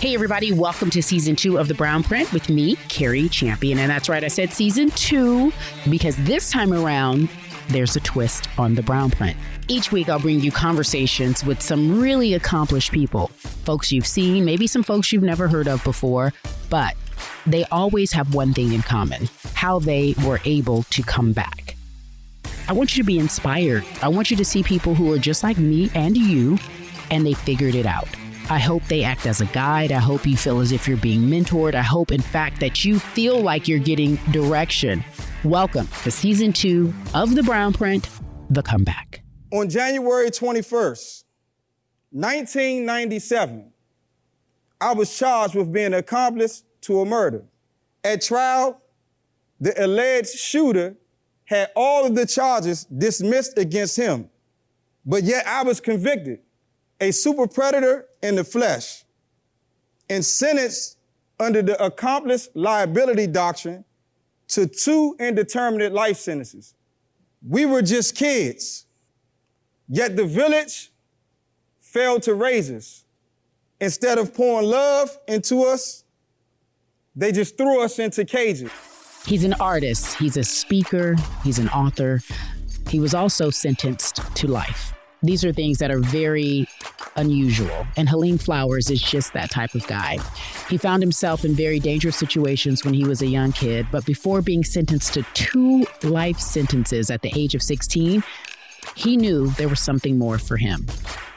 Hey, everybody, welcome to season two of The Brownprint with me, Cari Champion. And that's right, I said season two because this time around, there's a twist on The Brownprint. Each week, I'll bring you conversations with some really accomplished people, folks you've seen, maybe some folks you've never heard of before, but they always have one thing in common how they were able to come back. I want you to be inspired. I want you to see people who are just like me and you, and they figured it out. I hope they act as a guide. I hope you feel as if you're being mentored. I hope, in fact, that you feel like you're getting direction. Welcome to season two of The Brownprint The Comeback. On January 21st, 1997, I was charged with being an accomplice to a murder. At trial, the alleged shooter had all of the charges dismissed against him, but yet I was convicted a super predator in the flesh and sentenced under the accomplice liability doctrine to two indeterminate life sentences. We were just kids, yet the village failed to raise us. Instead of pouring love into us, they just threw us into cages. He's an artist, he's a speaker, he's an author. He was also sentenced to life. These are things that are very unusual. And Halim Flowers is just that type of guy. He found himself in very dangerous situations when he was a young kid, but before being sentenced to two life sentences at the age of 16, he knew there was something more for him.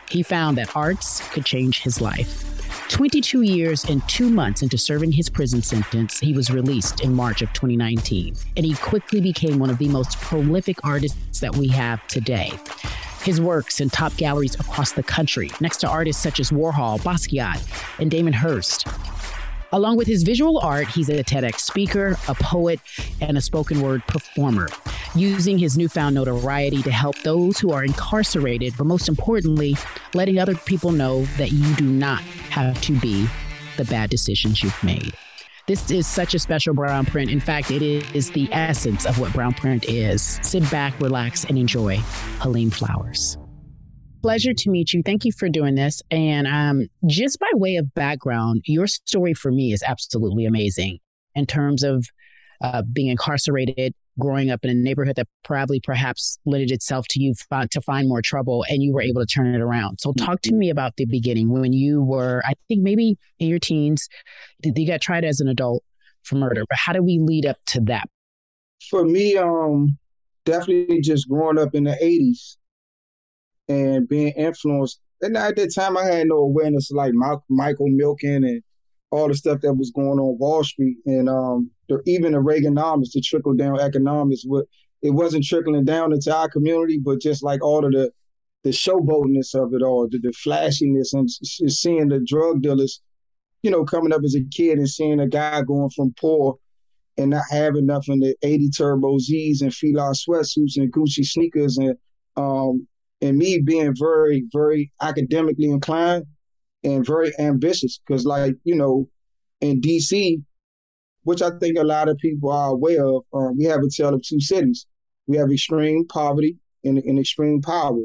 He found that arts could change his life. 22 years and two months into serving his prison sentence, he was released in March of 2019, and he quickly became one of the most prolific artists that we have today his works in top galleries across the country, next to artists such as Warhol, Basquiat, and Damien Hirst. Along with his visual art, he's a TEDx speaker, a poet, and a spoken word performer, using his newfound notoriety to help those who are incarcerated, but most importantly, letting other people know that you do not have to be the bad decisions you've made. This is such a special brown print. In fact, it is the essence of what brown print is. Sit back, relax, and enjoy Halim Flowers. Pleasure to meet you. Thank you for doing this. And um, just by way of background, your story for me is absolutely amazing in terms of uh, being incarcerated, growing up in a neighborhood that probably perhaps lended itself to you f- to find more trouble and you were able to turn it around. So talk to mm-hmm. me about the beginning when you were, I think maybe in your teens, you got tried as an adult for murder, but how did we lead up to that? For me, um, definitely just growing up in the 80s and being influenced. And at that time, I had no awareness like Michael Milken and all the stuff that was going on Wall Street and um, the, even the Reaganomics, the trickle down economics. What it wasn't trickling down into our community, but just like all of the the showboatness of it all, the, the flashiness, and seeing the drug dealers, you know, coming up as a kid and seeing a guy going from poor and not having nothing the 80 Turbo Zs and Fila sweatsuits and Gucci sneakers and um and me being very, very academically inclined and very ambitious because, like, you know, in DC, which I think a lot of people are aware of, um, we have a tale of two cities. We have extreme poverty and, and extreme power.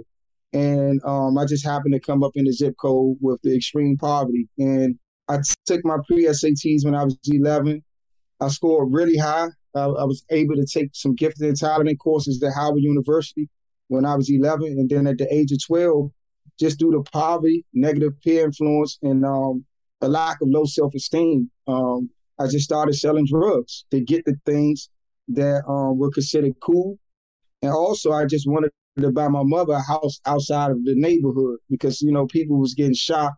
And um, I just happened to come up in the zip code with the extreme poverty. And I took my pre SATs when I was 11. I scored really high. I, I was able to take some gifted and talented courses at Howard University when I was 11. And then at the age of 12, just due to poverty, negative peer influence, and um, a lack of low self esteem, um, I just started selling drugs to get the things that um, were considered cool. And also, I just wanted to buy my mother a house outside of the neighborhood because you know people was getting shot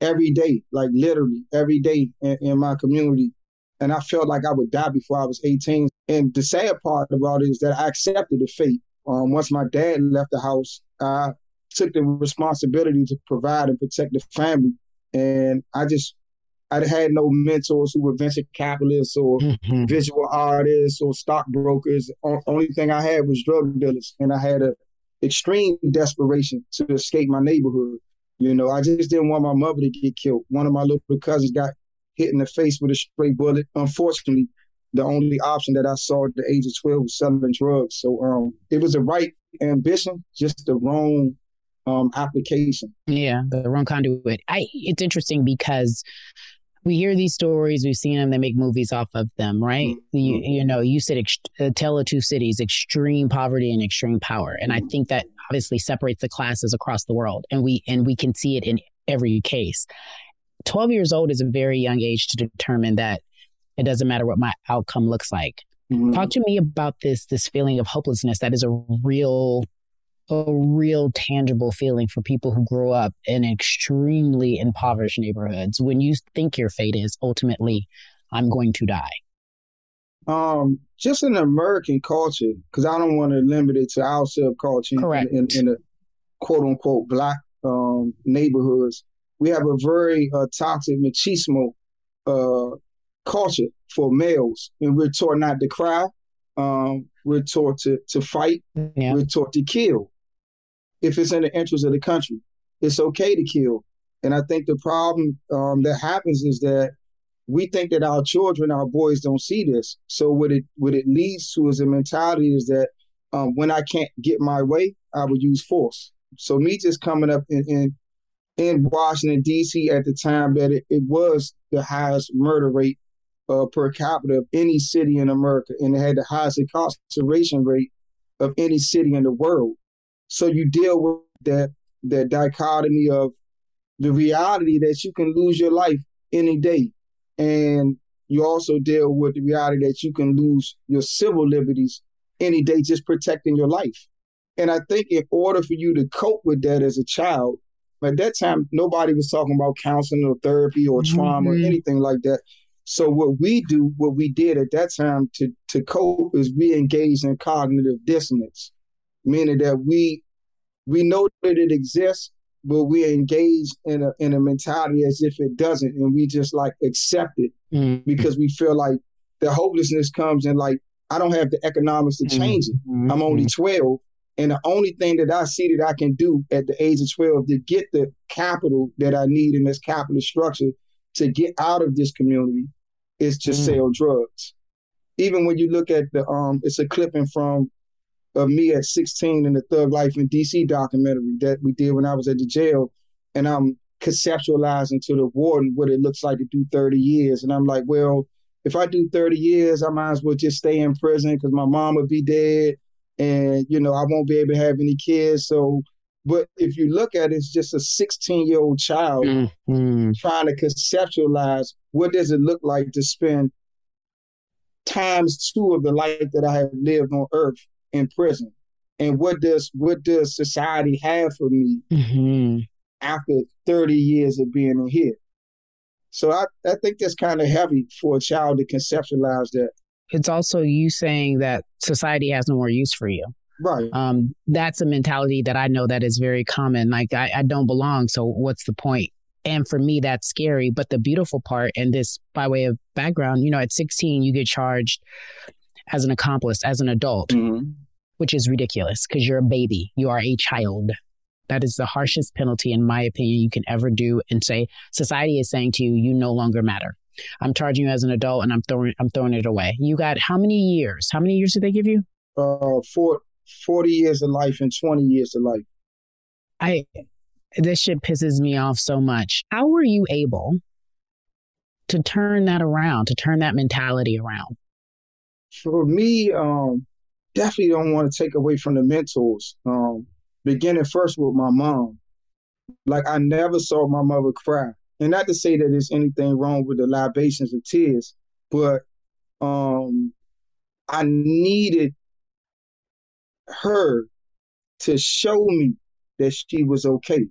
every day, like literally every day in, in my community. And I felt like I would die before I was 18. And the sad part about it is that I accepted the fate. Um, once my dad left the house, I took the responsibility to provide and protect the family. And I just, I had no mentors who were venture capitalists or mm-hmm. visual artists or stockbrokers. O- only thing I had was drug dealers, and I had a extreme desperation to escape my neighborhood. You know, I just didn't want my mother to get killed. One of my little cousins got hit in the face with a stray bullet. Unfortunately, the only option that I saw at the age of 12 was selling drugs. So um, it was the right ambition, just the wrong um, application. Yeah, the wrong conduit. I it's interesting because we hear these stories, we've seen them, they make movies off of them, right? Mm-hmm. You, you know, you said ex- uh, Tale of Two Cities, extreme poverty and extreme power. And I mm-hmm. think that obviously separates the classes across the world. And we and we can see it in every case. 12 years old is a very young age to determine that it doesn't matter what my outcome looks like. Mm-hmm. Talk to me about this this feeling of hopelessness that is a real a real tangible feeling for people who grow up in extremely impoverished neighborhoods when you think your fate is ultimately I'm going to die? Um, just in American culture, because I don't want to limit it to our subculture Correct. in, in, in the quote unquote black um, neighborhoods. We have a very uh, toxic machismo uh, culture for males, and we're taught not to cry. Um, we're taught to, to fight. Yeah. We're taught to kill if it's in the interest of the country. It's okay to kill. And I think the problem um, that happens is that we think that our children, our boys, don't see this. So what it what it leads to is a mentality is that um, when I can't get my way, I would use force. So me just coming up in in, in Washington D.C. at the time that it, it was the highest murder rate uh, per capita of any city in America, and it had the highest incarceration rate of any city in the world. So you deal with that that dichotomy of the reality that you can lose your life any day. And you also deal with the reality that you can lose your civil liberties any day just protecting your life. And I think in order for you to cope with that as a child, at that time nobody was talking about counseling or therapy or trauma mm-hmm. or anything like that. So what we do, what we did at that time to to cope is we engage in cognitive dissonance meaning that we we know that it exists, but we engage in a in a mentality as if it doesn't, and we just like accept it mm-hmm. because we feel like the hopelessness comes in like I don't have the economics to change it. Mm-hmm. I'm only 12. And the only thing that I see that I can do at the age of 12 to get the capital that I need in this capitalist structure to get out of this community is to mm. sell drugs. Even when you look at the um it's a clipping from of me at 16 in the Thug Life in DC documentary that we did when I was at the jail. And I'm conceptualizing to the warden what it looks like to do 30 years. And I'm like, well, if I do 30 years, I might as well just stay in prison because my mom would be dead and, you know, I won't be able to have any kids. So, but if you look at it, it's just a 16 year old child mm-hmm. trying to conceptualize what does it look like to spend times two of the life that I have lived on earth in prison? And what does what does society have for me mm-hmm. after 30 years of being in here so i, I think that's kind of heavy for a child to conceptualize that. It's also you saying that society has no more use for you. Right. Um, that's a mentality that i know that is very common. Like I, I don't belong so what's the point? and for me that's scary. But the beautiful part and this by way of background you know at 16 you get charged as an accomplice as an adult, mm-hmm. which is ridiculous because you're a baby. You are a child. That is the harshest penalty, in my opinion, you can ever do. And say society is saying to you, you no longer matter. I'm charging you as an adult, and I'm throwing I'm throwing it away. You got how many years? How many years did they give you? Uh, for 40 years of life and 20 years of life. I this shit pisses me off so much. How were you able to turn that around, to turn that mentality around? For me, um, definitely don't want to take away from the mentors. Um, beginning first with my mom. Like I never saw my mother cry. And not to say that there's anything wrong with the libations and tears, but um, I needed her to show me that she was okay.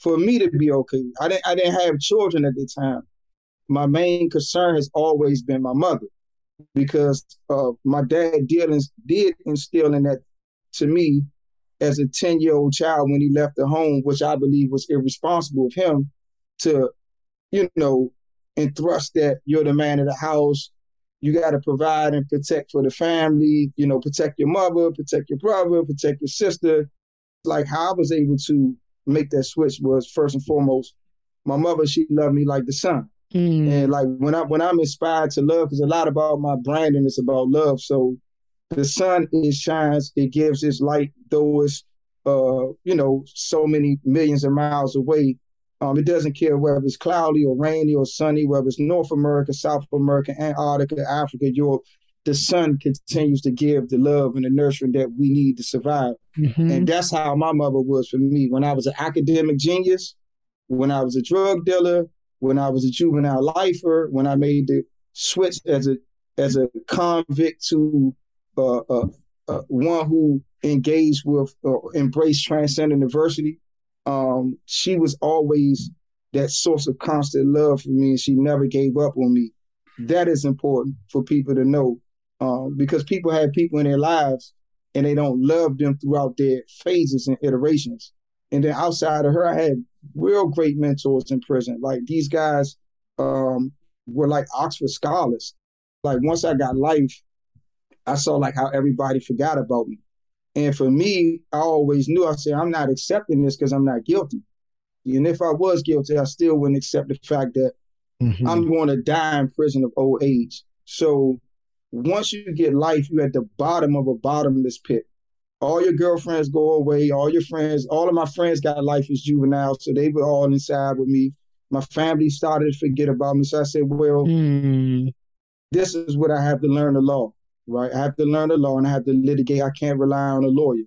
For me to be okay. I didn't I didn't have children at the time. My main concern has always been my mother because uh, my dad did, did instill in that to me as a 10 year old child when he left the home, which I believe was irresponsible of him to, you know, and thrust that you're the man of the house. You got to provide and protect for the family, you know, protect your mother, protect your brother, protect your sister. Like how I was able to make that switch was first and foremost, my mother, she loved me like the son. Mm. And like when I when I'm inspired to love, because a lot about my branding is about love. So the sun it shines, it gives its light, though it's uh, you know, so many millions of miles away. Um, it doesn't care whether it's cloudy or rainy or sunny, whether it's North America, South America, Antarctica, Africa, Europe. The sun continues to give the love and the nurturing that we need to survive. Mm-hmm. And that's how my mother was for me. When I was an academic genius, when I was a drug dealer, when I was a juvenile lifer, when I made the switch as a as a convict to uh, uh, uh, one who engaged with or embraced transcendent diversity. Um, she was always that source of constant love for me, and she never gave up on me. That is important for people to know um, because people have people in their lives and they don't love them throughout their phases and iterations. And then outside of her, I had real great mentors in prison. Like these guys um, were like Oxford scholars. Like once I got life, I saw like how everybody forgot about me. And for me, I always knew I said, I'm not accepting this because I'm not guilty. And if I was guilty, I still wouldn't accept the fact that mm-hmm. I'm going to die in prison of old age. So once you get life, you're at the bottom of a bottomless pit. All your girlfriends go away. All your friends, all of my friends got life as juvenile, so they were all inside with me. My family started to forget about me. So I said, well, mm. this is what I have to learn the law right? I have to learn the law and I have to litigate. I can't rely on a lawyer.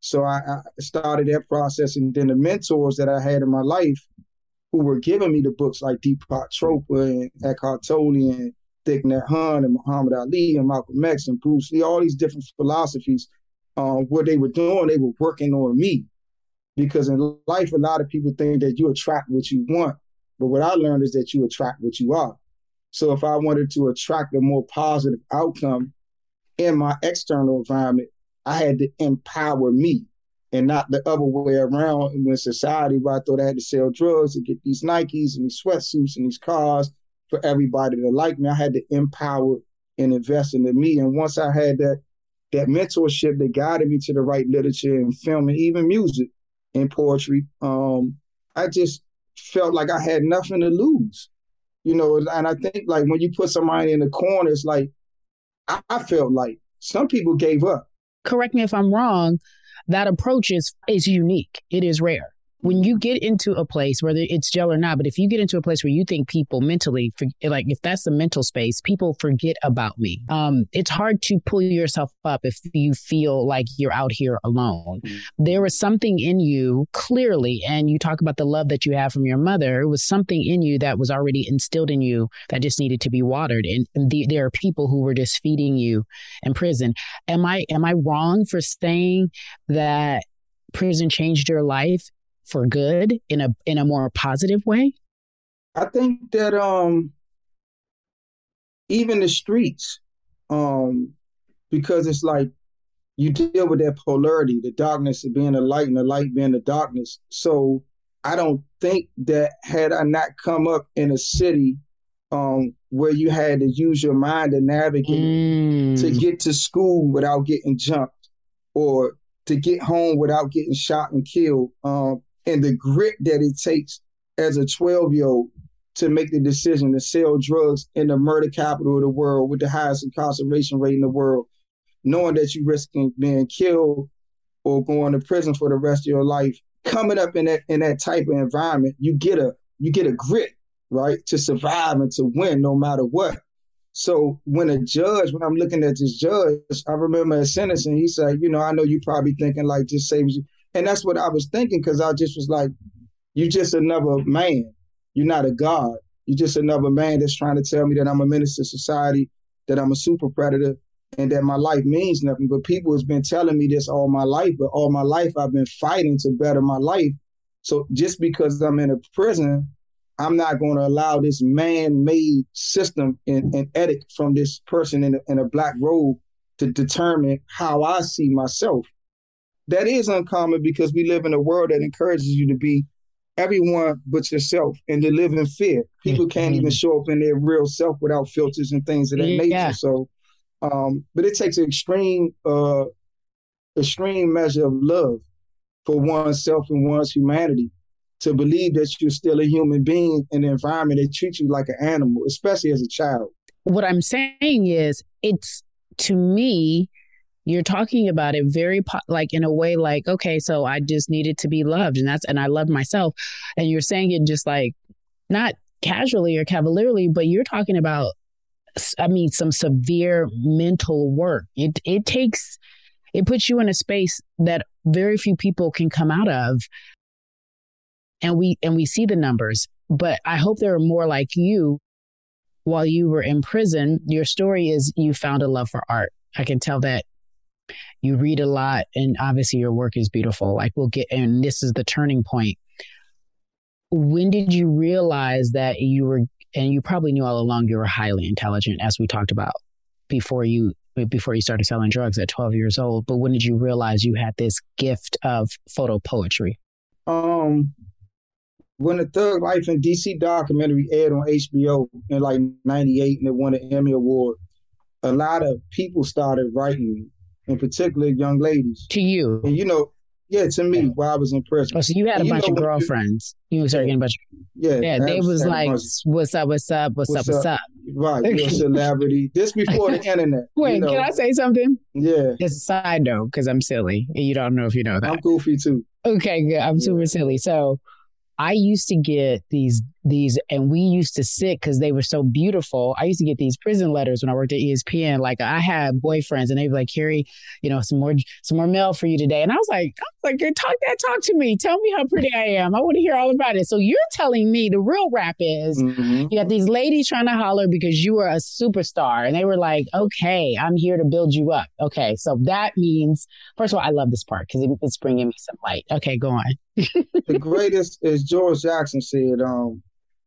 So I, I started that process. And then the mentors that I had in my life who were giving me the books like Deepak Chopra and Eckhart Tolle and Thich Nhat Hanh and Muhammad Ali and Malcolm X and Bruce Lee, all these different philosophies, uh, what they were doing, they were working on me. Because in life, a lot of people think that you attract what you want. But what I learned is that you attract what you are. So if I wanted to attract a more positive outcome, in my external environment, I had to empower me and not the other way around And when society where I thought I had to sell drugs to get these Nikes and these sweatsuits and these cars for everybody to like me. I had to empower and invest into me. And once I had that that mentorship that guided me to the right literature and film and even music and poetry, um, I just felt like I had nothing to lose. You know, and I think like when you put somebody in the corner, it's like I, I felt like some people gave up. Correct me if I'm wrong. That approach is is unique. It is rare when you get into a place, whether it's jail or not, but if you get into a place where you think people mentally, like if that's the mental space, people forget about me. Um, it's hard to pull yourself up if you feel like you're out here alone. Mm-hmm. There was something in you clearly, and you talk about the love that you have from your mother. It was something in you that was already instilled in you that just needed to be watered. And, and the, there are people who were just feeding you in prison. Am I am I wrong for saying that? prison changed your life for good in a in a more positive way? I think that um even the streets, um, because it's like you deal with that polarity, the darkness being the light and the light being the darkness. So I don't think that had I not come up in a city um, where you had to use your mind to navigate mm. to get to school without getting jumped or to get home without getting shot and killed. Um, and the grit that it takes as a 12 year old to make the decision to sell drugs in the murder capital of the world with the highest incarceration rate in the world, knowing that you're risking being killed or going to prison for the rest of your life. Coming up in that in that type of environment, you get a you get a grit, right, to survive and to win no matter what. So when a judge, when I'm looking at this judge, I remember a sentencing, he said, you know, I know you probably thinking like just say you and that's what I was thinking because I just was like, "You're just another man. You're not a god. You're just another man that's trying to tell me that I'm a to society, that I'm a super predator, and that my life means nothing. But people has been telling me this all my life, but all my life I've been fighting to better my life. So just because I'm in a prison, I'm not going to allow this man-made system and, and edict from this person in a, in a black robe to determine how I see myself that is uncommon because we live in a world that encourages you to be everyone but yourself and to live in fear. People can't even mm-hmm. show up in their real self without filters and things of that yeah. nature. So, um, but it takes an extreme, uh, extreme measure of love for oneself and one's humanity to believe that you're still a human being in an environment that treats you like an animal, especially as a child. What I'm saying is, it's to me, you're talking about it very po- like in a way like okay so i just needed to be loved and that's and i loved myself. And you're saying it just like not casually or cavalierly but you're talking about i mean some severe mental work. It it takes it puts you in a space that very few people can come out of. And we and we see the numbers but i hope there are more like you. While you were in prison your story is you found a love for art. I can tell that you read a lot and obviously your work is beautiful. Like we'll get and this is the turning point. When did you realize that you were and you probably knew all along you were highly intelligent as we talked about before you before you started selling drugs at 12 years old but when did you realize you had this gift of photo poetry? Um when the Thug Life in DC documentary aired on HBO in like 98 and it won an Emmy Award, a lot of people started writing in particular young ladies. To you. And you know, yeah, to me while I was in prison. Oh, so you had and a bunch of girlfriends. You, started getting a bunch of Yeah. Yeah, they was like, What's up, what's up, what's, what's up, what's up? Right, you're a celebrity. this before the internet. Wait, you know? can I say something? Yeah. It's a side note, because I'm silly. And you don't know if you know that. I'm goofy too. Okay, good. I'm super silly. So I used to get these these, and we used to sit because they were so beautiful. I used to get these prison letters when I worked at ESPN. Like I had boyfriends, and they'd be like, "Cari, you know, some more some more mail for you today." And I was like, "I was like, talk that talk to me. Tell me how pretty I am. I want to hear all about it." So you're telling me the real rap is mm-hmm. you got these ladies trying to holler because you were a superstar, and they were like, "Okay, I'm here to build you up." Okay, so that means first of all, I love this part because it's bringing me some light. Okay, go on. the greatest, is George Jackson said, um,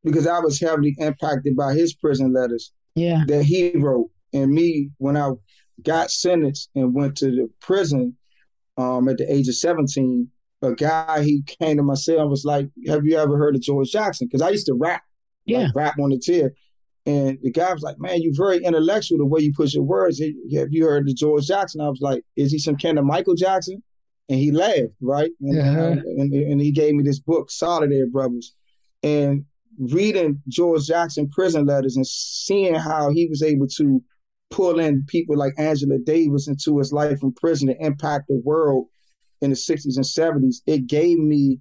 because I was heavily impacted by his prison letters yeah. that he wrote. And me, when I got sentenced and went to the prison um, at the age of 17, a guy, he came to my cell and was like, Have you ever heard of George Jackson? Because I used to rap, yeah. like, rap on the tier. And the guy was like, Man, you're very intellectual the way you put your words. Have you heard of George Jackson? I was like, Is he some kind of Michael Jackson? And he laughed, right? And, uh-huh. and, and he gave me this book, Soledad Brothers. And reading George Jackson prison letters and seeing how he was able to pull in people like Angela Davis into his life in prison to impact the world in the 60s and 70s, it gave me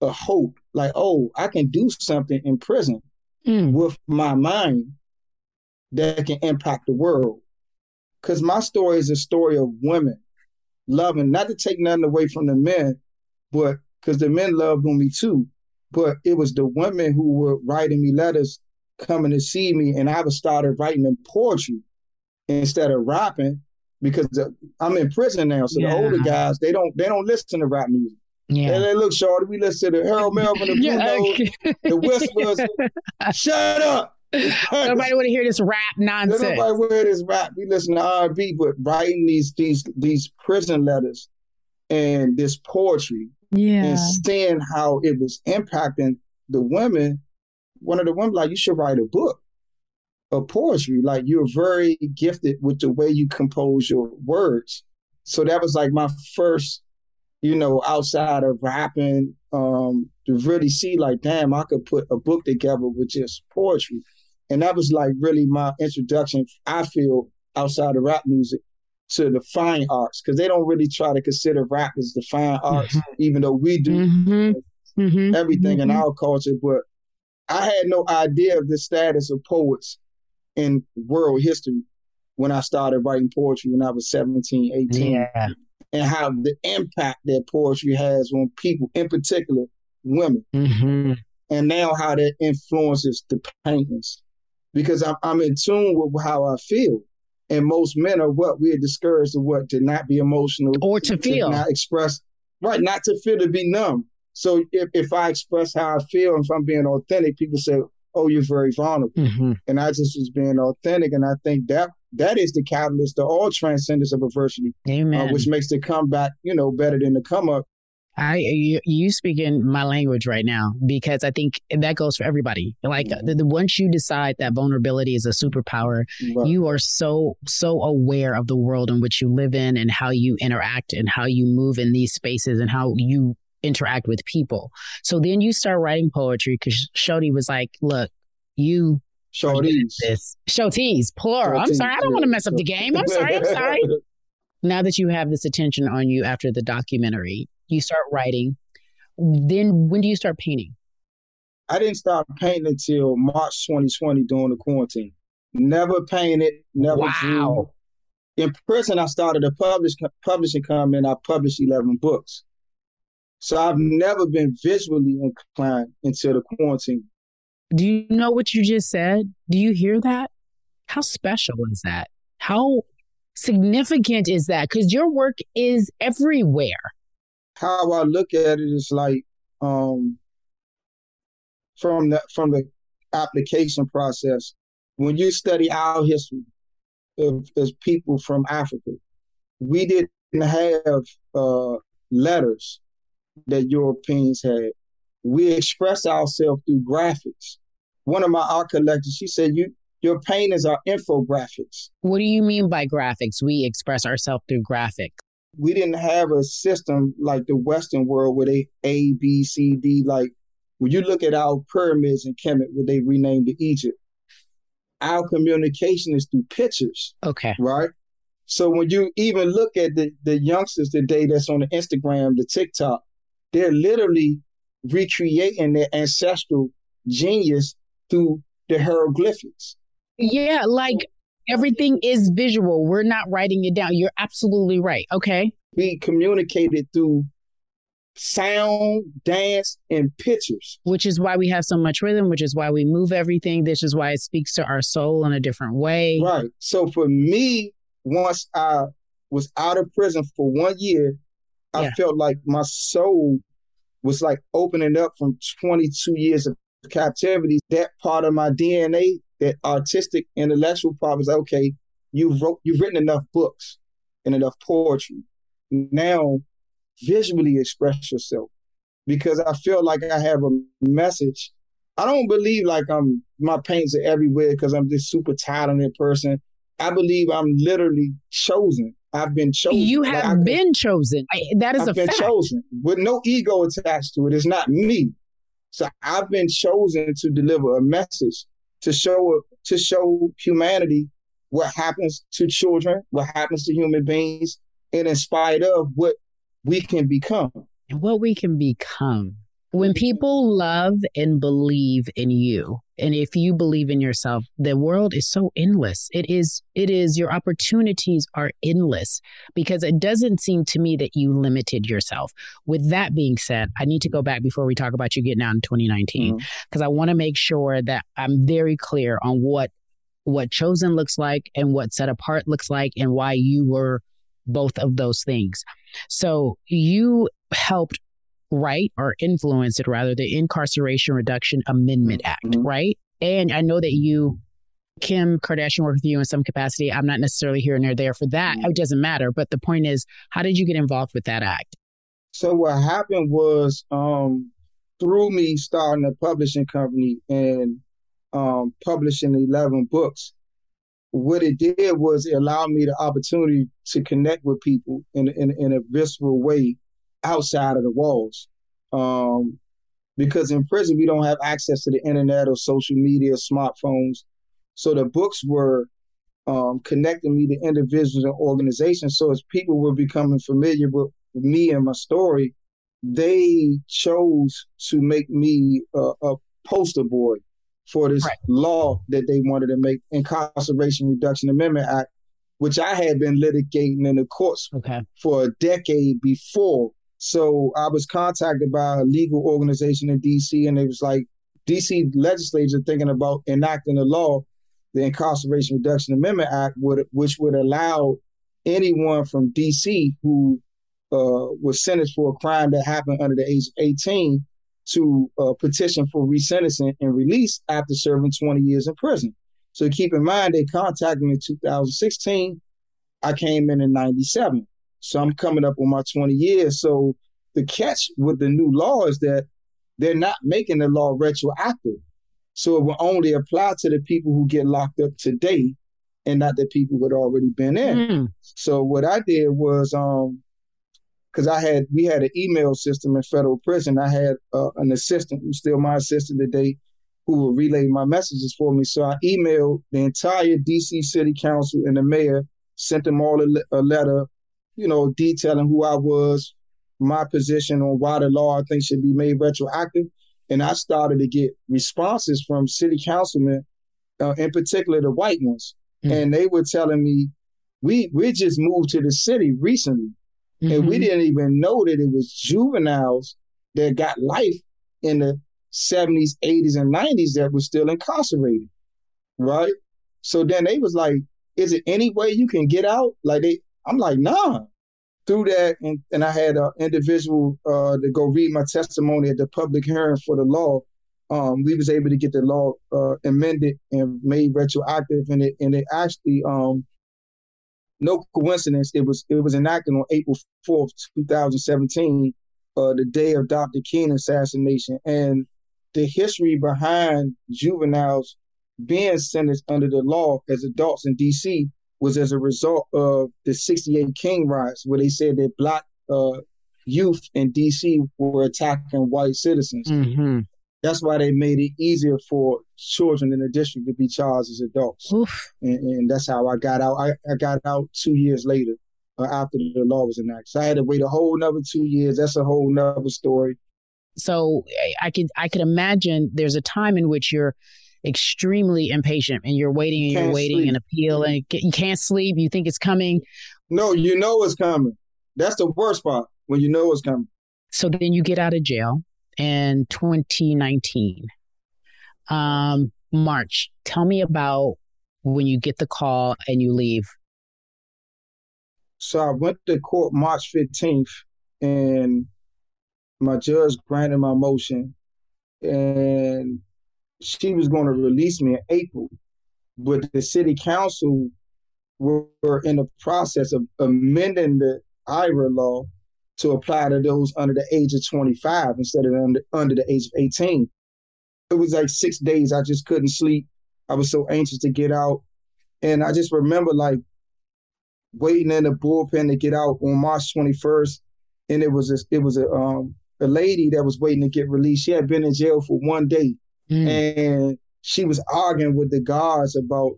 a hope like, oh, I can do something in prison mm. with my mind that can impact the world. Because my story is a story of women loving, not to take nothing away from the men, but because the men loved on me too. But it was the women who were writing me letters coming to see me, and I was started writing them poetry instead of rapping because uh, I'm in prison now. So yeah. the older guys they don't they don't listen to rap music. Yeah. And they look shorty. We listen to Harold Melvin, the Blue Yeah, Notes, okay. the Whisperers. Shut up. Nobody want to hear this rap nonsense. Nobody want to hear this rap. We listen to R&B, but writing these these these prison letters and this poetry Yeah. and seeing how it was impacting the women. One of the women like, you should write a book of poetry. Like you're very gifted with the way you compose your words. So that was like my first, you know, outside of rapping, um, to really see like, damn, I could put a book together with just poetry. And that was like really my introduction, I feel, outside of rap music to the fine arts, because they don't really try to consider rap as the fine arts, even though we do Mhm. Mhm. everything in Mhm. our culture. But I had no idea of the status of poets in world history when I started writing poetry when I was 17, 18, Yeah. and how the impact that poetry has on people, in particular women, hmm and now how that influences the paintings. Because I'm, I'm in tune with how I feel. And most men are what we're discouraged to what to not be emotional Or to feel. not express right, not to feel to be numb. So if, if I express how I feel and if I'm being authentic, people say, Oh, you're very vulnerable. hmm And I just was being authentic. And I think that that is the catalyst to all transcendence of adversity, uh, which makes the comeback, you know, better than the come up. I you, you speak in my language right now because I think that goes for everybody. Like Mhm. the, the, once you decide that vulnerability is a superpower, Right. you are so so aware of the world in which you live in and how you interact and how you move in these spaces and how you interact with people. So then you start writing poetry because Shodi was like, "Look, you Shorties. this Shoties plural. I'm sorry, I don't want to mess up the game. I'm sorry. I'm sorry. Now that you have this attention on you after the documentary, you start writing. Then when do you start painting? I didn't start painting until March 2020 during the quarantine. Never painted, never Wow. drew. In prison, I started a publish, publishing company and I published 11 books. So I've never been visually inclined until the quarantine. Do you know what you just said? Do you hear that? How special is that? How significant is that? Because your work is everywhere. How I look at it is like um, from the from the application process. When you study our history as people from Africa, we didn't have uh, letters that Europeans had. We express ourselves through graphics. One of my art collectors, she said, "You your paintings are infographics." What do you mean by graphics? We express ourselves through graphics. We didn't have a system like the Western world where they A, B, C, D. Like when you look at our pyramids in Kemet, where they renamed to Egypt, our communication is through pictures, Okay. right? So when you even look at the, the youngsters today that's on the Instagram, the TikTok, they're literally recreating their ancestral genius through the hieroglyphics. Yeah, like everything is visual. We're not writing it down. You're absolutely right. Okay. We communicated through sound, dance, and pictures. Which is why we have so much rhythm, which is why we move everything. This is why it speaks to our soul in a different way. Right. So for me, once I was out of prison for one year, I Yeah. felt like my soul was like opening up from 22 years of captivity. That part of my DNA, that artistic, intellectual like, okay, you've wrote, you've written enough books and enough poetry. Now, visually express yourself because I feel like I have a message. I don't believe like I'm my paints are everywhere because I'm this super talented person. I believe I'm literally chosen. I've been chosen. You Like, have could- been chosen. I, that is I've a been fact. chosen with no ego attached to it. It's not me. So I've been chosen to deliver a message to show to show humanity what happens to children, what happens to human beings, and in spite of what we can become. and what we can become. When people love and believe in you, and if you believe in yourself, the world is so endless. It is, it is, your opportunities are endless because it doesn't seem to me that you limited yourself. With that being said, I need to go back before we talk about you getting out in 2019 Mhm. because I want to make sure that I'm very clear on what what chosen looks like and what set apart looks like and why you were both of those things. So you helped write or influence it rather the Incarceration Reduction Amendment Act, Mhm. right? And I know that you Kim Kardashian worked with you in some capacity. I'm not necessarily here and there for that. Mhm. It doesn't matter. But the point is, how did you get involved with that act? So what happened was um, through me starting a publishing company and um, publishing 11 books, what it did was it allowed me the opportunity to connect with people in, in, in a visceral way outside of the walls. Um, because in prison, we don't have access to the internet or social media, smartphones. So the books were um, connecting me to individuals and organizations. So as people were becoming familiar with me and my story, they chose to make me a, a poster boy for this Right. law that they wanted to make, Incarceration Reduction Amendment Act, which I had been litigating in the courts Okay. for a decade before. So I was contacted by a legal organization in DC, and it was like DC legislature thinking about enacting a law, the Incarceration Reduction Amendment Act, would, which would allow anyone from DC who uh, was sentenced for a crime that happened under the age of 18 to uh, petition for resentencing and release after serving 20 years in prison. So keep in mind, they contacted me in 2016. I came in in 97. So I'm coming up on my 20 years. So the catch with the new law is that they're not making the law retroactive. So it will only apply to the people who get locked up today and not the people who had already been in. Mm. So what I did was, um, because I had we had an email system in federal prison. I had uh, an assistant who's still my assistant today, who would relay my messages for me. So I emailed the entire DC City Council and the mayor, sent them all a, le- a letter you know, detailing who I was, my position on why the law I think should be made retroactive. And I started to get responses from city councilmen, uh, in particular the white ones, mm-hmm. and they were telling me, "We we just moved to the city recently, mm-hmm. and we mm-hmm. didn't even know that it was juveniles that got life in the 70s, 80s, and 90s that were still incarcerated, right? So then they was like, "Is it any way you can get out?" Like they, I'm like, "Nah." through that, and, and I had an individual uh, to go read my testimony at the public hearing for the law. Um, we was able to get the law uh, amended and made retroactive, and it and it actually, um, no coincidence, it was it was enacted on April fourth, two thousand seventeen, uh, the day of Dr. King assassination, and the history behind juveniles being sentenced under the law as adults in D.C was as a result of the 68 King riots, where they said that black uh, youth in DC were attacking white citizens. Mm-hmm. That's why they made it easier for children in the district to be charged as adults. And, and, that's how I got out. I, I got out two years later uh, after the law was enacted. So I had to wait a whole another two years. That's a whole nother story. So I could I could imagine there's a time in which you're extremely impatient and you're waiting and you're waiting sleep. and appeal and you can't sleep. You think it's coming. No, you know it's coming. That's the worst part when you know it's coming. So then you get out of jail in 2019. Um, March. Tell me about when you get the call and you leave. So I went to court March 15th and my judge granted my motion and she was going to release me in April, but the city council were, were in the process of amending the IRA law to apply to those under the age of 25 instead of under, under the age of 18. It was like six days. I just couldn't sleep. I was so anxious to get out. And I just remember like waiting in the bullpen to get out on March 21st. And it was a, it was a um a lady that was waiting to get released. She had been in jail for one day. Mm. And she was arguing with the guards about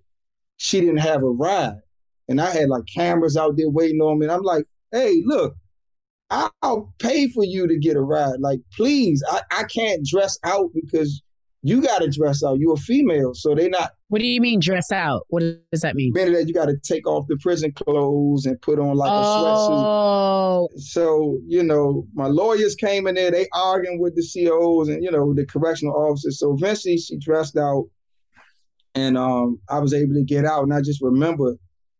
she didn't have a ride. And I had like cameras out there waiting on me. And I'm like, hey, look, I'll pay for you to get a ride. Like, please, I, I can't dress out because you got to dress out. You're a female, so they not. What do you mean dress out? What does that mean? Meaning that you got to take off the prison clothes and put on like oh. a sweatsuit. So you know, my lawyers came in there. They arguing with the COs and you know the correctional officers. So eventually, she dressed out, and um, I was able to get out. And I just remember,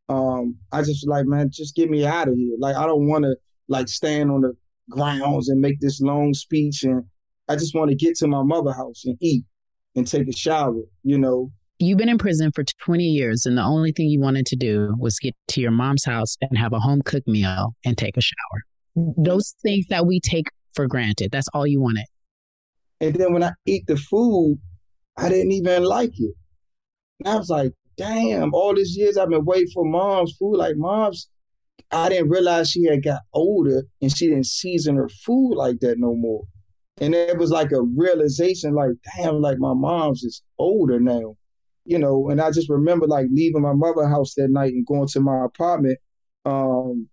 um, I just was like, man, just get me out of here. Like I don't want to like stand on the grounds and make this long speech and I just want to get to my mother house and eat and take a shower, you know. You've been in prison for 20 years, and the only thing you wanted to do was get to your mom's house and have a home cooked meal and take a shower. Those things that we take for granted, that's all you wanted. And then when I eat the food, I didn't even like it. And I was like, damn, all these years I've been waiting for mom's food. Like, mom's, I didn't realize she had got older and she didn't season her food like that no more. And it was like a realization, like, damn, like my mom's is older now, you know. And I just remember like leaving my mother house that night and going to my apartment, um,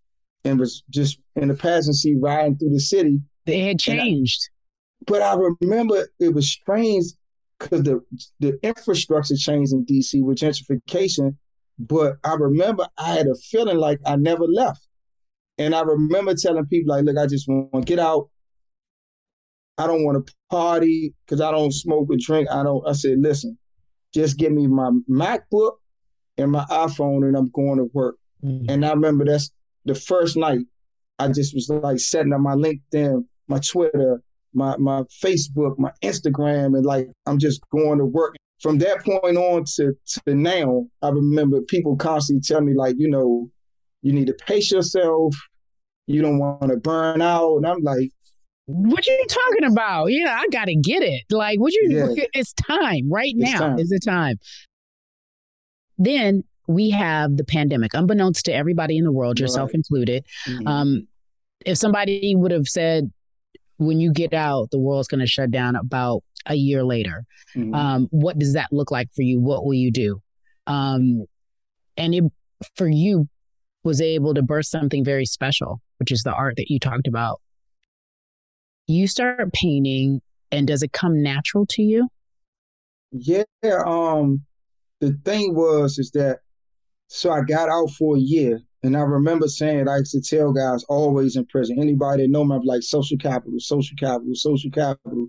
and was just in the passenger seat riding through the city. They had changed. I, but I remember it was strange because the the infrastructure changed in DC with gentrification. But I remember I had a feeling like I never left. And I remember telling people like, look, I just want to get out I don't want to party because I don't smoke or drink. I don't. I said, listen, just give me my MacBook and my iPhone, and I'm going to work. Mm-hmm. And I remember that's the first night. I just was like setting up my LinkedIn, my Twitter, my my Facebook, my Instagram, and like I'm just going to work. From that point on to to now, I remember people constantly tell me like, you know, you need to pace yourself. You don't want to burn out, and I'm like, what are you talking about? Yeah, I gotta get it. Like, what you? Yeah. It's time right it's now. Time. Is the time. Then we have the pandemic, unbeknownst to everybody in the world, yourself right. included. Mm-hmm. Um, if somebody would have said, when you get out, the world's going to shut down about a year later, mm-hmm. um, what does that look like for you? What will you do? Um, and it, for you, was able to birth something very special, which is the art that you talked about. You start painting, and does it come natural to you? Yeah. Um, the thing was is that so I got out for a year, and I remember saying I used to tell guys always in prison, anybody that know me, I'm like social capital, social capital, social capital.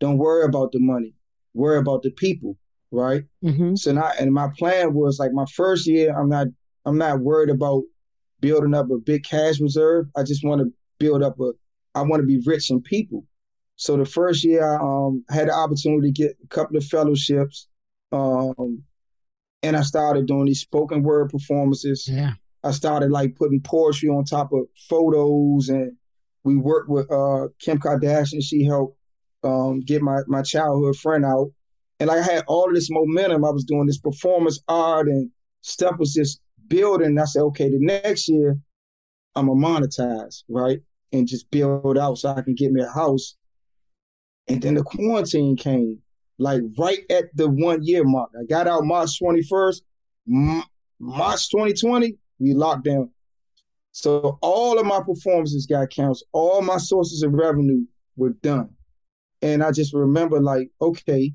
Don't worry about the money, worry about the people, right? Mm-hmm. So now, and my plan was like my first year, I'm not, I'm not worried about building up a big cash reserve. I just want to build up a, I want to be rich in people. So the first year, I um, had the opportunity to get a couple of fellowships, um, and I started doing these spoken word performances. Yeah. I started like putting poetry on top of photos, and we worked with uh, Kim Kardashian. She helped um, get my my childhood friend out, and like I had all of this momentum. I was doing this performance art, and stuff was just building. I said, okay, the next year I'm gonna monetize, right, and just build out so I can get me a house. And then the quarantine came, like right at the one year mark. I got out March 21st. March 2020, we locked down. So all of my performances got canceled. All my sources of revenue were done. And I just remember like, okay,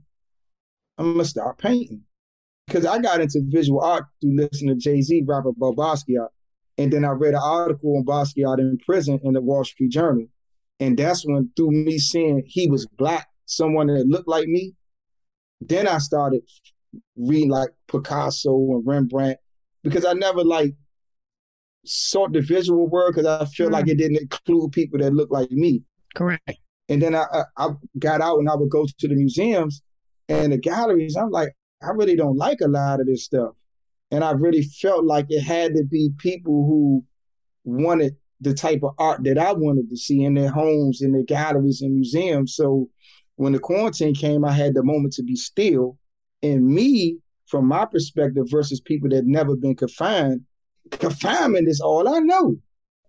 I'm gonna start painting. Because I got into visual art through listening to Jay-Z rap about Basquiat. And then I read an article on Basquiat in prison in the Wall Street Journal. And that's when through me seeing he was black, someone that looked like me, then I started reading like Picasso and Rembrandt because I never like sought the visual world because I feel like it hmm. didn't include people that looked like me. Correct. And then I, I, I got out and I would go to the museums and the galleries. I'm like, I really don't like a lot of this stuff. And I really felt like it had to be people who wanted the type of art that I wanted to see in their homes, in their galleries and museums. So when the quarantine came, I had the moment to be still. And me, from my perspective, versus people that never been confined, confinement is all I know.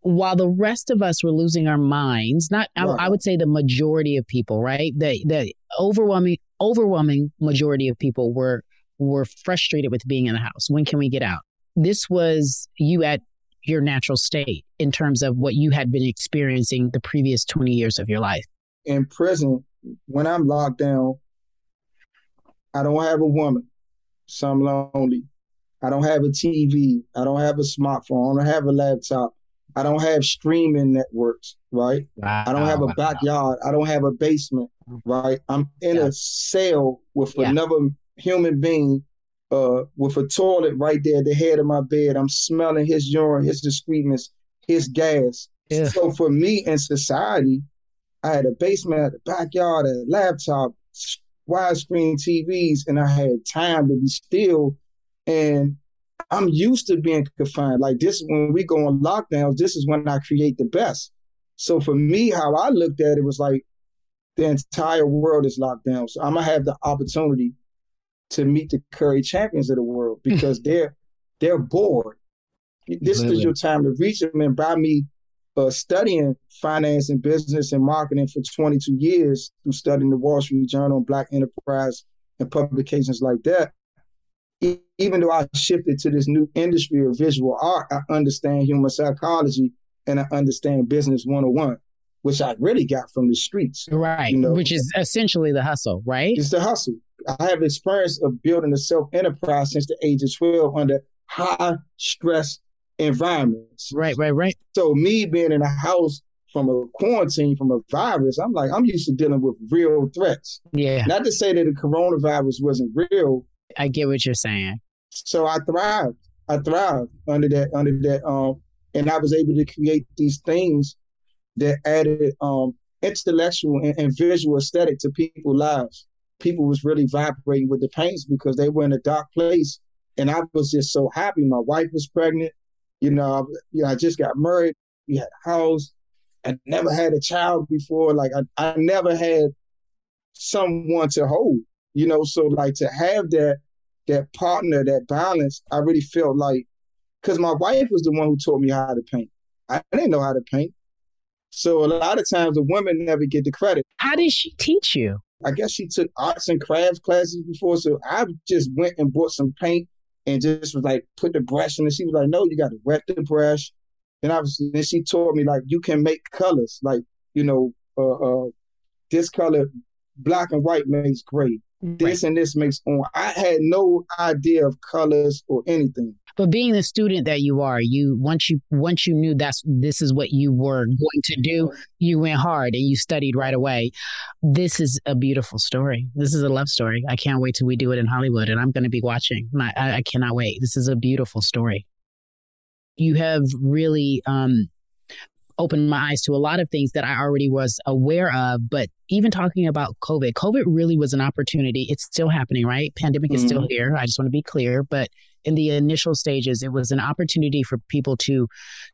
While the rest of us were losing our minds, not I, I would say the majority of people, right? The the overwhelming overwhelming majority of people were were frustrated with being in the house. When can we get out? This was you at your natural state in terms of what you had been experiencing the previous 20 years of your life. In prison, when I'm locked down, I don't have a woman, so I'm lonely. I don't have a TV. I don't have a smartphone. I don't have a laptop. I don't have streaming networks, right? I don't have a backyard. I don't have a basement, right? I'm in Yeah. a cell with Yeah. another human being, uh, with a toilet right there at the head of my bed. I'm smelling his urine, his excrements, his gas. Yeah. So for me in society, I had a basement, a backyard, a laptop, widescreen TVs, and I had time to be still. And I'm used to being confined. Like this, when we go on lockdowns, this is when I create the best. So for me, how I looked at it was like the entire world is locked down. So I'm gonna have the opportunity to meet the Cari Champions of the world because they're they're bored. This Completely. is your time to reach them. And by me uh, studying finance and business and marketing for 22 years through studying the Wall Street Journal, Black Enterprise, and publications like that, e- even though I shifted to this new industry of visual art, I understand human psychology and I understand business 101, which I really got from the streets. Right. You know. Which is essentially the hustle, right? It's the hustle. I have experience of building a self enterprise since the age of 12 under high stress environments. Right, right, right. So me being in a house from a quarantine from a virus, I'm like, I'm used to dealing with real threats. Yeah, Not to say that the coronavirus wasn't real. I get what you're saying. So I thrived. I thrived under that, under that, um, and I was able to create these things that added um intellectual and, and visual aesthetic to people's lives. People was really vibrating with the paints because they were in a dark place. And I was just so happy. My wife was pregnant. You know, I, you know, I just got married. We had a house. I never had a child before. Like I, I never had someone to hold, you know. So like to have that that partner, that balance, I really felt like because my wife was the one who taught me how to paint. I didn't know how to paint. So a lot of times the women never get the credit. How did she teach you? I guess she took arts and crafts classes before, so I just went and bought some paint and just was like put the brush in. And she was like, "No, you got to wet the brush." And I was then she told me like you can make colors like you know uh, uh this color black and white makes gray. This and this makes on. I had no idea of colors or anything. But being the student that you are, you once you once you knew that's this is what you were going to do, you went hard and you studied right away. This is a beautiful story. This is a love story. I can't wait till we do it in Hollywood, and I'm going to be watching. I, I cannot wait. This is a beautiful story. You have really um, opened my eyes to a lot of things that I already was aware of. But even talking about COVID, COVID really was an opportunity. It's still happening, right? Pandemic mm-hmm. is still mm-hmm. here. I just want to be clear. But in the initial stages, it was an opportunity for people to,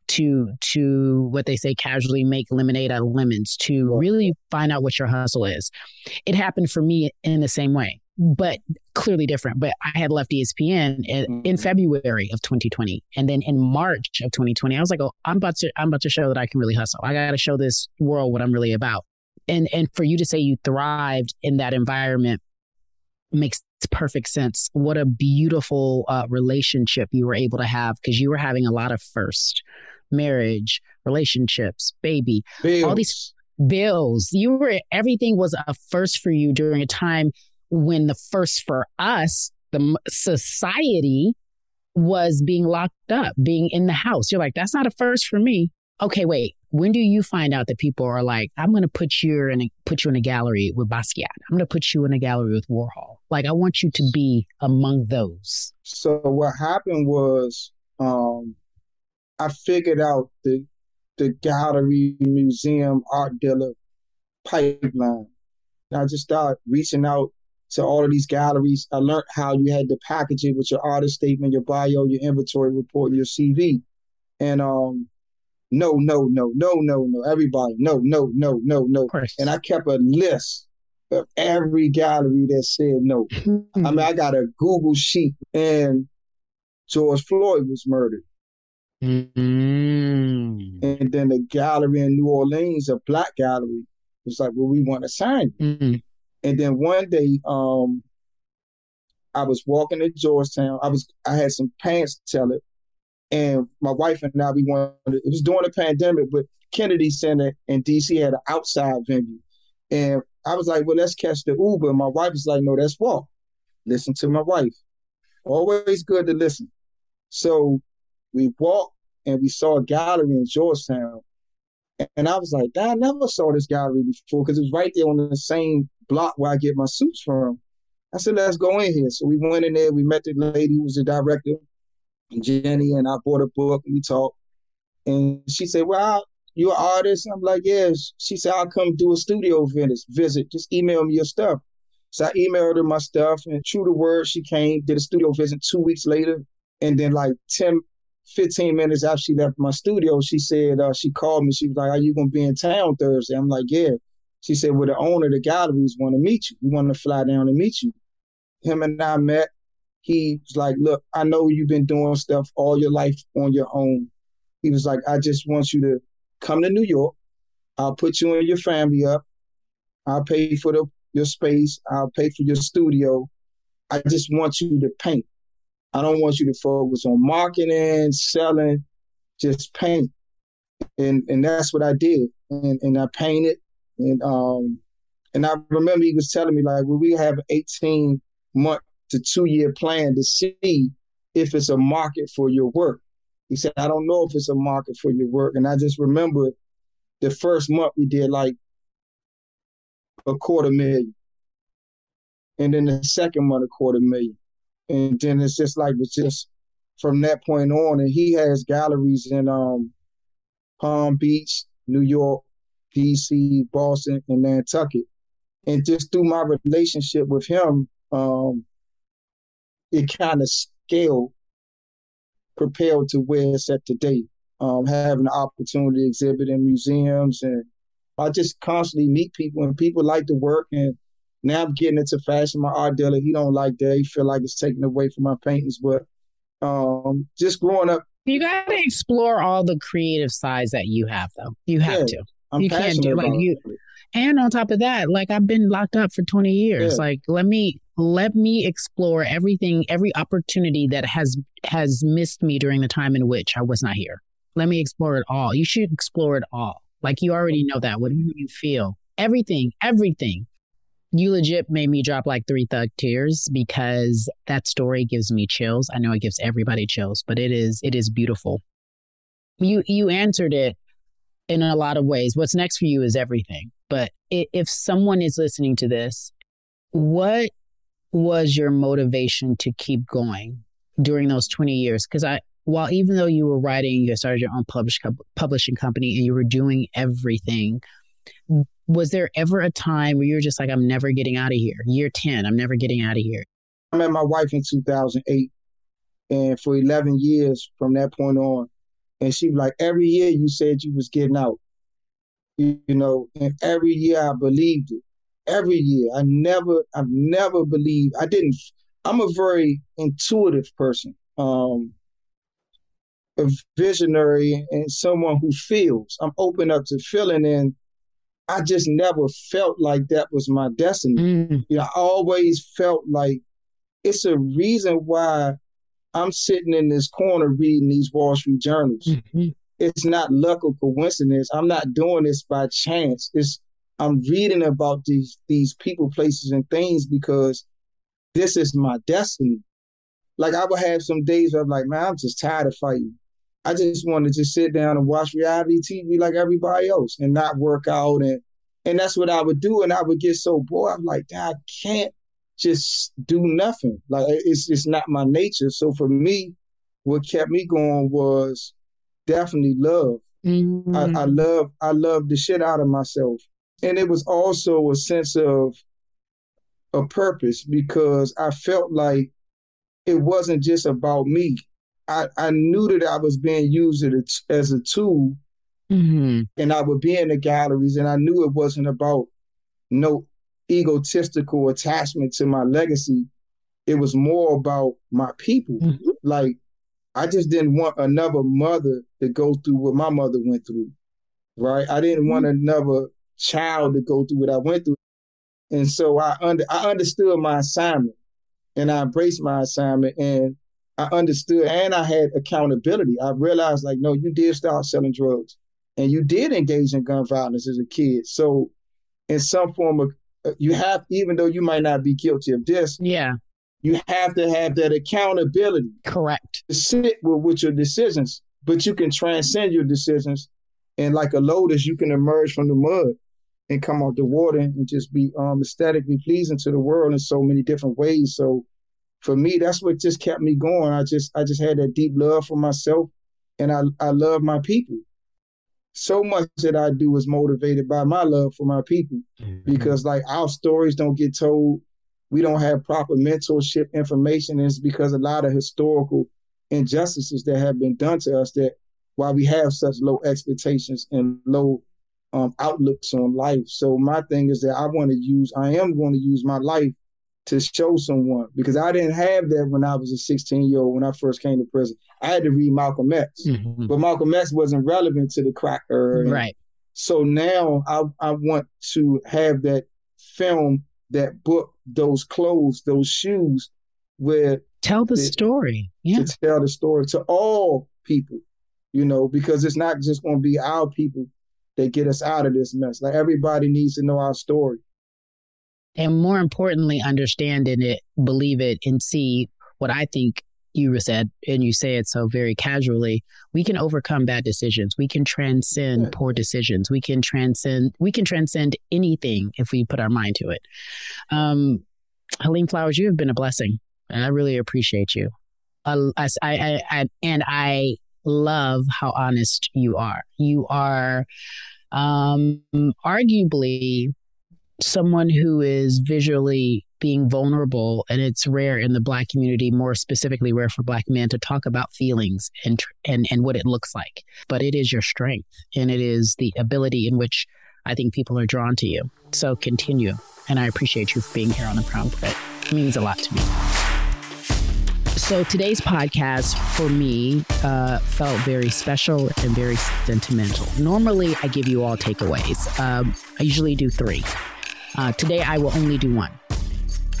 to, to what they say casually make lemonade out of lemons, to really find out what your hustle is. It happened for me in the same way but clearly different. But I had left ESPN in, mm-hmm. in, February of 2020, and then in March of 2020, I was like, "Oh, I'm about to I'm about to show that I can really hustle. I got to show this world what I'm really about." And and for you to say you thrived in that environment makes perfect sense. What a beautiful uh, relationship you were able to have because you were having a lot of first marriage, relationships, baby, bills. all these bills. You were everything was a first for you during a time when the first for us, the society was being locked up, being in the house. You're like, that's not a first for me. Okay, wait. When do you find out that people are like, I'm going to put you in a, put you in a gallery with Basquiat. I'm going to put you in a gallery with Warhol. Like, I want you to be among those. So what happened was, um, I figured out the the gallery, museum, art dealer pipeline. I just started reaching out to all of these galleries. I learned how you had to package it with your artist statement, your bio, your inventory report, your CV. And um, no, no, no, no, no, no, everybody, no, no, no, no, no. And I kept a list of every gallery that said no. I mean, I got a Google sheet, and George Floyd was murdered. Mm-hmm. And then the gallery in New Orleans, a black gallery, was like, "Well, we want to sign you." Mm-hmm. And then one day, um, I was walking to Georgetown. I was I had some pants teller, and my wife and I we wanted. It was during the pandemic, but Kennedy Center in DC had an outside venue, and I was like, "Well, let's catch the Uber." My wife was like, "No, let's walk." Listen to my wife. Always good to listen. So we walked and we saw a gallery in Georgetown, and I was like, I never saw this gallery before because it was right there on the same block where I get my suits from. I said, let's go in here. So we went in there. We met the lady who was the director, Jenny, and I bought a book and we talked. And she said, well, you an artist? I'm like, yeah. She said, I'll come do a studio visit. Just email me your stuff. So I emailed her my stuff, and true to word, she came, did a studio visit two weeks later. And then, like 10, 15 minutes after she left my studio, she said, uh, she called me. She was like, Are you going to be in town Thursday? I'm like, Yeah. She said, Well, the owner of the galleries want to meet you. We want to fly down and meet you. Him and I met. He was like, Look, I know you've been doing stuff all your life on your own. He was like, I just want you to come to New York. I'll put you and your family up. I'll pay for the, your space. I'll pay for your studio. I just want you to paint. I don't want you to focus on marketing, selling, just paint. And and that's what I did. And and I painted and um, and I remember he was telling me like, well, we have an 18 month to two year plan to see if it's a market for your work. He said, I don't know if it's a market for your work. And I just remember the first month we did like a quarter million. And then the second month, a quarter million. And then it's just like, it's just from that point on. And he has galleries in um, Palm Beach, New York, DC, Boston, and Nantucket. And just through my relationship with him, um, it kind of scaled, propelled to where it's at today. Um, having the opportunity to exhibit in museums, and I just constantly meet people, and people like to work. And now I'm getting into fashion. My art dealer, he don't like that. He feel like it's taken away from my paintings. But um, just growing up, you got to explore all the creative sides that you have, though. You have yeah. to I'm you can't do like you. It. And on top of that, like I've been locked up for 20 years. Yeah. Like let me let me explore everything, every opportunity that has has missed me during the time in which I was not here. Let me explore it all. You should explore it all. Like you already know that. What do you feel? Everything, everything. You legit made me drop like three thug tears because that story gives me chills. I know it gives everybody chills, but it is it is beautiful. You you answered it in a lot of ways. What's next for you is everything. But if someone is listening to this, what was your motivation to keep going during those 20 years? Because I, while even though you were writing, you started your own publish, publishing company and you were doing everything, was there ever a time where you were just like, I'm never getting out of here? Year 10, I'm never getting out of here. I met my wife in 2008. And for 11 years from that point on, and she was like, every year you said you was getting out. You, you know, and every year I believed it. Every year. I never, I've never believed, I didn't, I'm a very intuitive person. Um, a visionary and someone who feels. I'm open up to feeling and I just never felt like that was my destiny. Mm. You know, I always felt like it's a reason why I'm sitting in this corner reading these Wall Street journals. Mm-hmm. It's not luck or coincidence. I'm not doing this by chance. It's I'm reading about these these people, places, and things because this is my destiny. Like I would have some days where I'm like, man, I'm just tired of fighting. I just want to just sit down and watch reality TV like everybody else and not work out and and that's what I would do. And I would get so bored. I'm like, I can't just do nothing. Like it's it's not my nature. So for me, what kept me going was definitely love. Mm-hmm. I, I mm-hmm. love I love the shit out of myself. And it was also a sense of a purpose because I felt like it wasn't just about me. I, I knew that I was being used as a tool mm-hmm. and I would be in the galleries and I knew it wasn't about no egotistical attachment to my legacy. It was more about my people. Mm-hmm. Like I just didn't want another mother to go through what my mother went through. Right? I didn't want mm-hmm. another child to go through what I went through. And so I under I understood my assignment and I embraced my assignment and I understood and I had accountability. I realized like, no, you did start selling drugs and you did engage in gun violence as a kid. So in some form of you have, even though you might not be guilty of this, yeah, you have to have that accountability. Correct. To sit with, with your decisions, but you can transcend your decisions, and like a lotus, you can emerge from the mud and come out the water and just be um, aesthetically pleasing to the world in so many different ways. So for me, that's what just kept me going. I just I just had that deep love for myself, and I I love my people so much that I do is motivated by my love for my people mm-hmm. because like our stories don't get told. We don't have proper mentorship information. And it's because a lot of historical injustices that have been done to us that why we have such low expectations and low um, outlooks on life. So my thing is that I want to use, I am going to use my life to show someone because I didn't have that when I was a 16 year old when I first came to prison. I had to read Malcolm X, mm-hmm. but Malcolm X wasn't relevant to the crack era. Right. So now I I want to have that film, that book, those clothes, those shoes, where tell the story. Yeah. To tell the story to all people, you know, because it's not just going to be our people that get us out of this mess. Like everybody needs to know our story and more importantly, understand in it, believe it, and see what I think you said, and you say it so very casually. We can overcome bad decisions. We can transcend yeah. poor decisions. We can transcend. We can transcend anything if we put our mind to it. Um, Halim Flowers, you have been a blessing, and I really appreciate you. Uh, I, I, I, and I love how honest you are. You are um, arguably someone who is visually being vulnerable and it's rare in the black community more specifically rare for black men to talk about feelings and and and what it looks like but it is your strength and it is the ability in which i think people are drawn to you so continue and i appreciate you for being here on the Brownprint it means a lot to me So today's podcast for me uh, felt very special and very sentimental. Normally, I give you all takeaways. Um, I usually do three. Uh, today, I will only do one.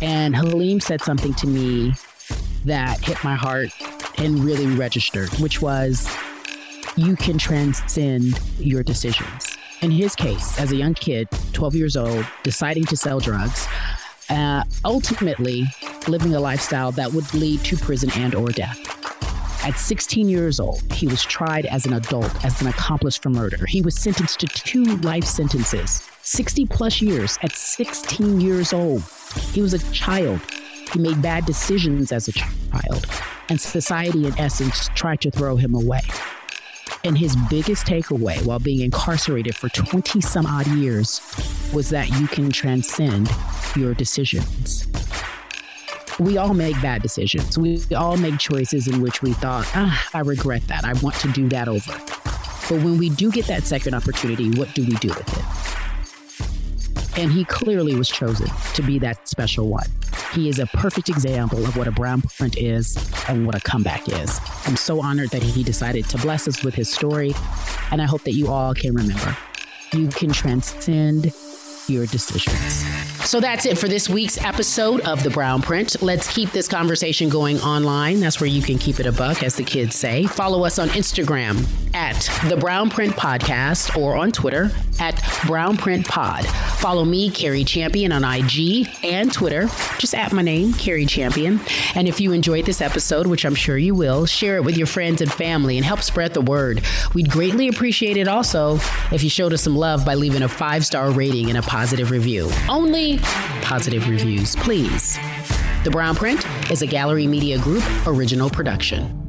And Halim said something to me that hit my heart and really registered, which was you can transcend your decisions. In his case, as a young kid, 12 years old, deciding to sell drugs, uh, ultimately living a lifestyle that would lead to prison and or death. At 16 years old, he was tried as an adult as an accomplice for murder. He was sentenced to two life sentences, 60 plus years at 16 years old. He was a child. He made bad decisions as a child, and society, in essence, tried to throw him away. And his biggest takeaway while being incarcerated for 20 some odd years was that you can transcend your decisions. We all make bad decisions. We all make choices in which we thought, ah, I regret that. I want to do that over. But when we do get that second opportunity, what do we do with it? And he clearly was chosen to be that special one. He is a perfect example of what a brown print is and what a comeback is. I'm so honored that he decided to bless us with his story, and I hope that you all can remember you can transcend your decisions. So that's it for this week's episode of The Brownprint. Let's keep this conversation going online. That's where you can keep it a buck, as the kids say. Follow us on Instagram at The Brownprint Podcast or on Twitter at Brown Print Pod. Follow me, Cari Champion, on IG and Twitter. Just at my name, Cari Champion. And if you enjoyed this episode, which I'm sure you will, share it with your friends and family and help spread the word. We'd greatly appreciate it also if you showed us some love by leaving a five star rating and a positive review. Only positive reviews, please. The Brownprint is a Gallery Media Group original production.